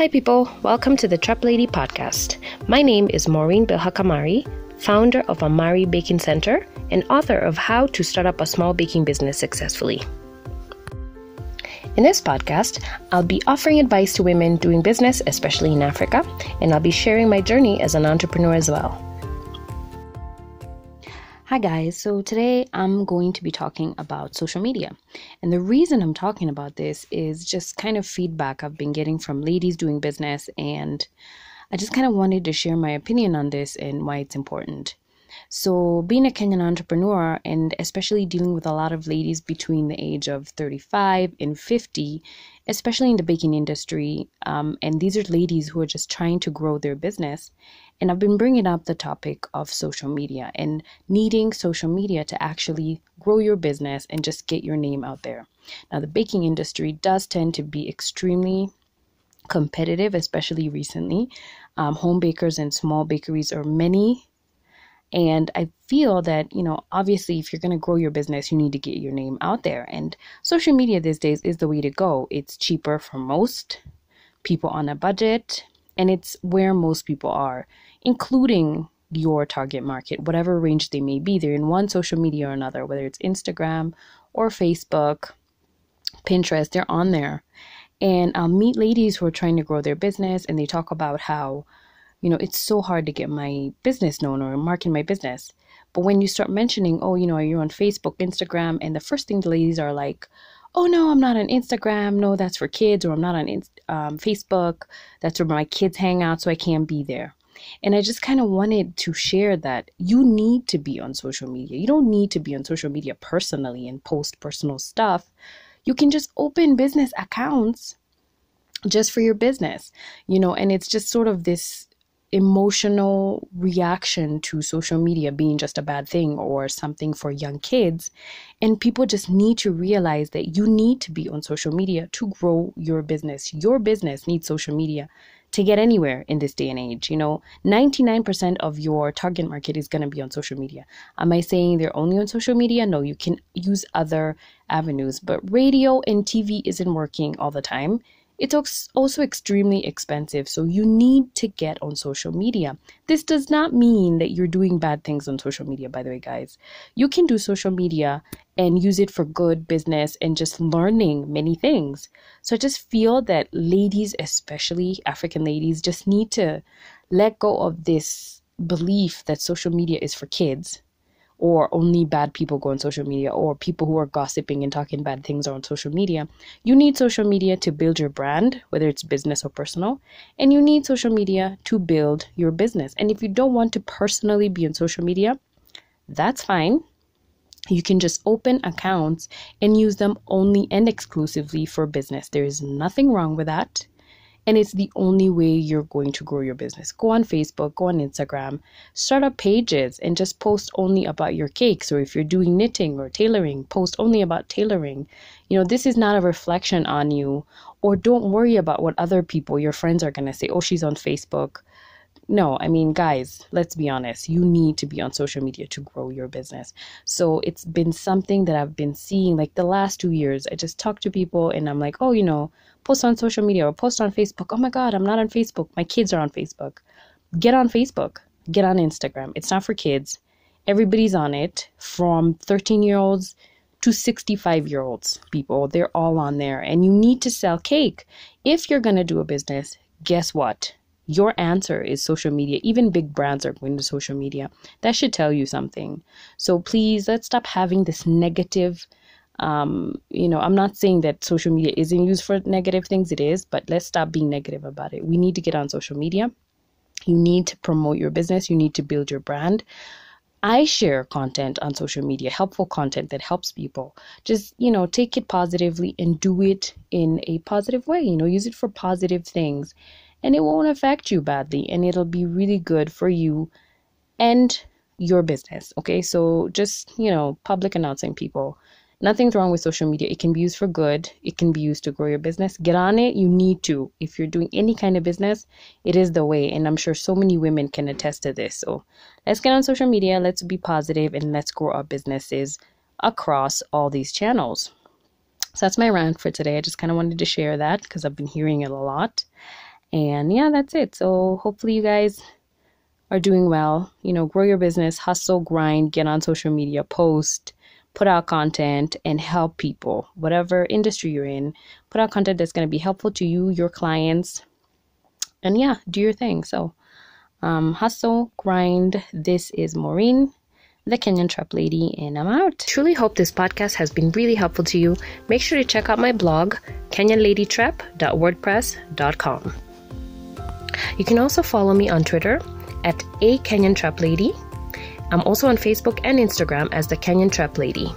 Hi, people. Welcome to the Trap Lady podcast. My name is Maureen Bilhakamari, founder of Amari Baking Center and author of How to Start Up a Small Baking Business Successfully. In this podcast, I'll be offering advice to women doing business, especially in Africa, and I'll be sharing my journey as an entrepreneur as well. Hi, guys. So, today I'm going to be talking about social media. And the reason I'm talking about this is just kind of feedback I've been getting from ladies doing business. And I just kind of wanted to share my opinion on this and why it's important. So, being a Kenyan entrepreneur and especially dealing with a lot of ladies between the age of 35 and 50, especially in the baking industry, um, and these are ladies who are just trying to grow their business. And I've been bringing up the topic of social media and needing social media to actually grow your business and just get your name out there. Now, the baking industry does tend to be extremely competitive, especially recently. Um, home bakers and small bakeries are many and I feel that, you know, obviously, if you're going to grow your business, you need to get your name out there. And social media these days is the way to go. It's cheaper for most people on a budget, and it's where most people are, including your target market, whatever range they may be. They're in one social media or another, whether it's Instagram or Facebook, Pinterest, they're on there. And I'll meet ladies who are trying to grow their business, and they talk about how you know, it's so hard to get my business known or market my business. But when you start mentioning, oh, you know, you're on Facebook, Instagram, and the first thing the ladies are like, oh no, I'm not on Instagram. No, that's for kids, or I'm not on um, Facebook. That's where my kids hang out, so I can't be there. And I just kind of wanted to share that you need to be on social media. You don't need to be on social media personally and post personal stuff. You can just open business accounts just for your business, you know, and it's just sort of this emotional reaction to social media being just a bad thing or something for young kids. And people just need to realize that you need to be on social media to grow your business. Your business needs social media to get anywhere in this day and age. You know, 99% of your target market is going to be on social media. Am I saying they're only on social media? No, you can use other avenues, but radio and TV isn't working all the time it's also extremely expensive, so you need to get on social media. This does not mean that you're doing bad things on social media, by the way, guys. You can do social media and use it for good business and just learning many things. So I just feel that ladies, especially African ladies, just need to let go of this belief that social media is for kids or only bad people go on social media or people who are gossiping and talking bad things are on social media. You need social media to build your brand, whether it's business or personal, and you need social media to build your business. And if you don't want to personally be on social media, that's fine. You can just open accounts and use them only and exclusively for business. There is nothing wrong with that and it's the only way you're going to grow your business. Go on Facebook, go on Instagram, start up pages and just post only about your cakes. Or if you're doing knitting or tailoring, post only about tailoring. You know, this is not a reflection on you, or don't worry about what other people, your friends, are going to say. Oh, she's on Facebook no, I mean, guys, let's be honest. You need to be on social media to grow your business. So it's been something that I've been seeing like the last two years. I just talk to people and I'm like, oh, you know, post on social media or post on Facebook. Oh my God, I'm not on Facebook. My kids are on Facebook. Get on Facebook, get on Instagram. It's not for kids. Everybody's on it from 13 year olds to 65 year olds people. They're all on there. And you need to sell cake. If you're going to do a business, guess what? Your answer is social media. Even big brands are going to social media. That should tell you something. So please, let's stop having this negative. Um, you know, I'm not saying that social media isn't used for negative things, it is, but let's stop being negative about it. We need to get on social media. You need to promote your business, you need to build your brand. I share content on social media, helpful content that helps people. Just, you know, take it positively and do it in a positive way. You know, use it for positive things and it won't affect you badly and it'll be really good for you and your business. Okay, so just you know, public announcing people. Nothing's wrong with social media. It can be used for good. It can be used to grow your business. Get on it. You need to. If you're doing any kind of business, it is the way. And I'm sure so many women can attest to this. So let's get on social media. Let's be positive and let's grow our businesses across all these channels. So that's my rant for today. I just kind of wanted to share that because I've been hearing it a lot. And yeah, that's it. So hopefully you guys are doing well. You know, grow your business, hustle, grind, get on social media, post, put out content, and help people, whatever industry you're in. Put out content that's going to be helpful to you, your clients, and yeah, do your thing. So, um, hustle, grind. This is Maureen the Kenyan Trap Lady, and I'm out. Truly hope this podcast has been really helpful to you. Make sure to check out my blog, kenyanladytrap.wordpress.com. You can also follow me on Twitter at a Kenyan Trap Lady. I'm also on Facebook and Instagram as the Kenyan Trap Lady.